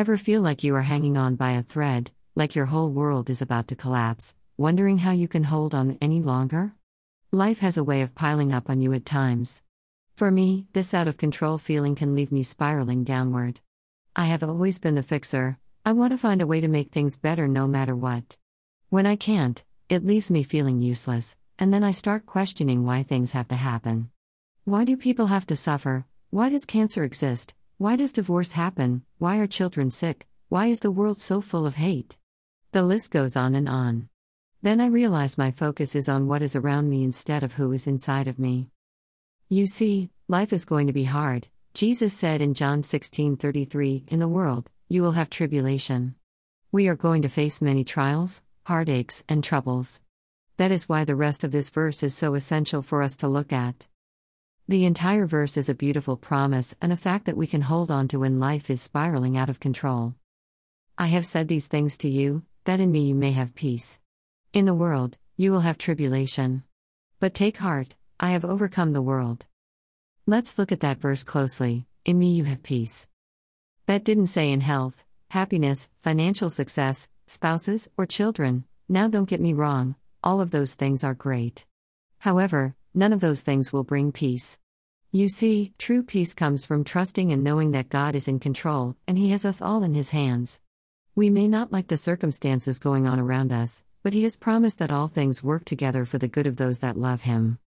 Ever feel like you are hanging on by a thread, like your whole world is about to collapse, wondering how you can hold on any longer? Life has a way of piling up on you at times. For me, this out of control feeling can leave me spiraling downward. I have always been the fixer, I want to find a way to make things better no matter what. When I can't, it leaves me feeling useless, and then I start questioning why things have to happen. Why do people have to suffer? Why does cancer exist? Why does divorce happen? Why are children sick? Why is the world so full of hate? The list goes on and on. Then I realize my focus is on what is around me instead of who is inside of me. You see, life is going to be hard. Jesus said in John 16:33, "In the world you will have tribulation." We are going to face many trials, heartaches, and troubles. That is why the rest of this verse is so essential for us to look at. The entire verse is a beautiful promise and a fact that we can hold on to when life is spiraling out of control. I have said these things to you, that in me you may have peace. In the world, you will have tribulation. But take heart, I have overcome the world. Let's look at that verse closely. In me you have peace. That didn't say in health, happiness, financial success, spouses, or children. Now don't get me wrong, all of those things are great. However, none of those things will bring peace. You see, true peace comes from trusting and knowing that God is in control, and He has us all in His hands. We may not like the circumstances going on around us, but He has promised that all things work together for the good of those that love Him.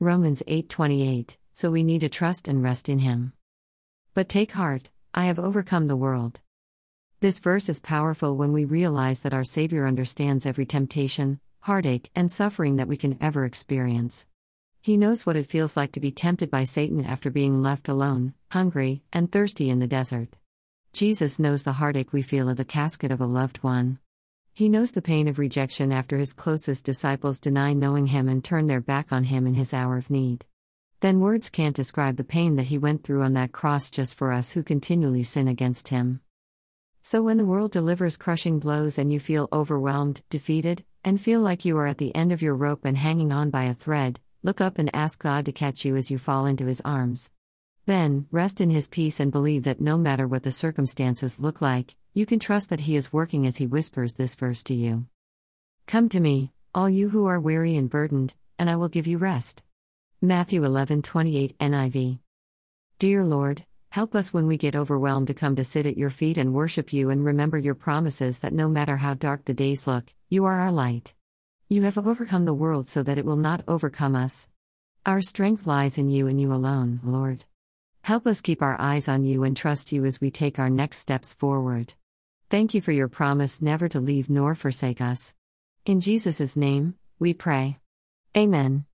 Romans 8:28. So we need to trust and rest in Him. But take heart, I have overcome the world. This verse is powerful when we realize that our Savior understands every temptation, heartache, and suffering that we can ever experience. He knows what it feels like to be tempted by Satan after being left alone, hungry, and thirsty in the desert. Jesus knows the heartache we feel at the casket of a loved one. He knows the pain of rejection after his closest disciples deny knowing him and turn their back on him in his hour of need. Then words can't describe the pain that he went through on that cross just for us who continually sin against him. So when the world delivers crushing blows and you feel overwhelmed, defeated, and feel like you are at the end of your rope and hanging on by a thread, look up and ask God to catch you as you fall into His arms. Then, rest in His peace and believe that no matter what the circumstances look like, you can trust that He is working as He whispers this verse to you. Come to me, all you who are weary and burdened, and I will give you rest. Matthew 11:28 NIV. Dear Lord, help us when we get overwhelmed to come to sit at your feet and worship you and remember your promises that no matter how dark the days look, you are our light. You have overcome the world so that it will not overcome us. Our strength lies in you and you alone, Lord. Help us keep our eyes on you and trust you as we take our next steps forward. Thank you for your promise never to leave nor forsake us. In Jesus' name, we pray. Amen.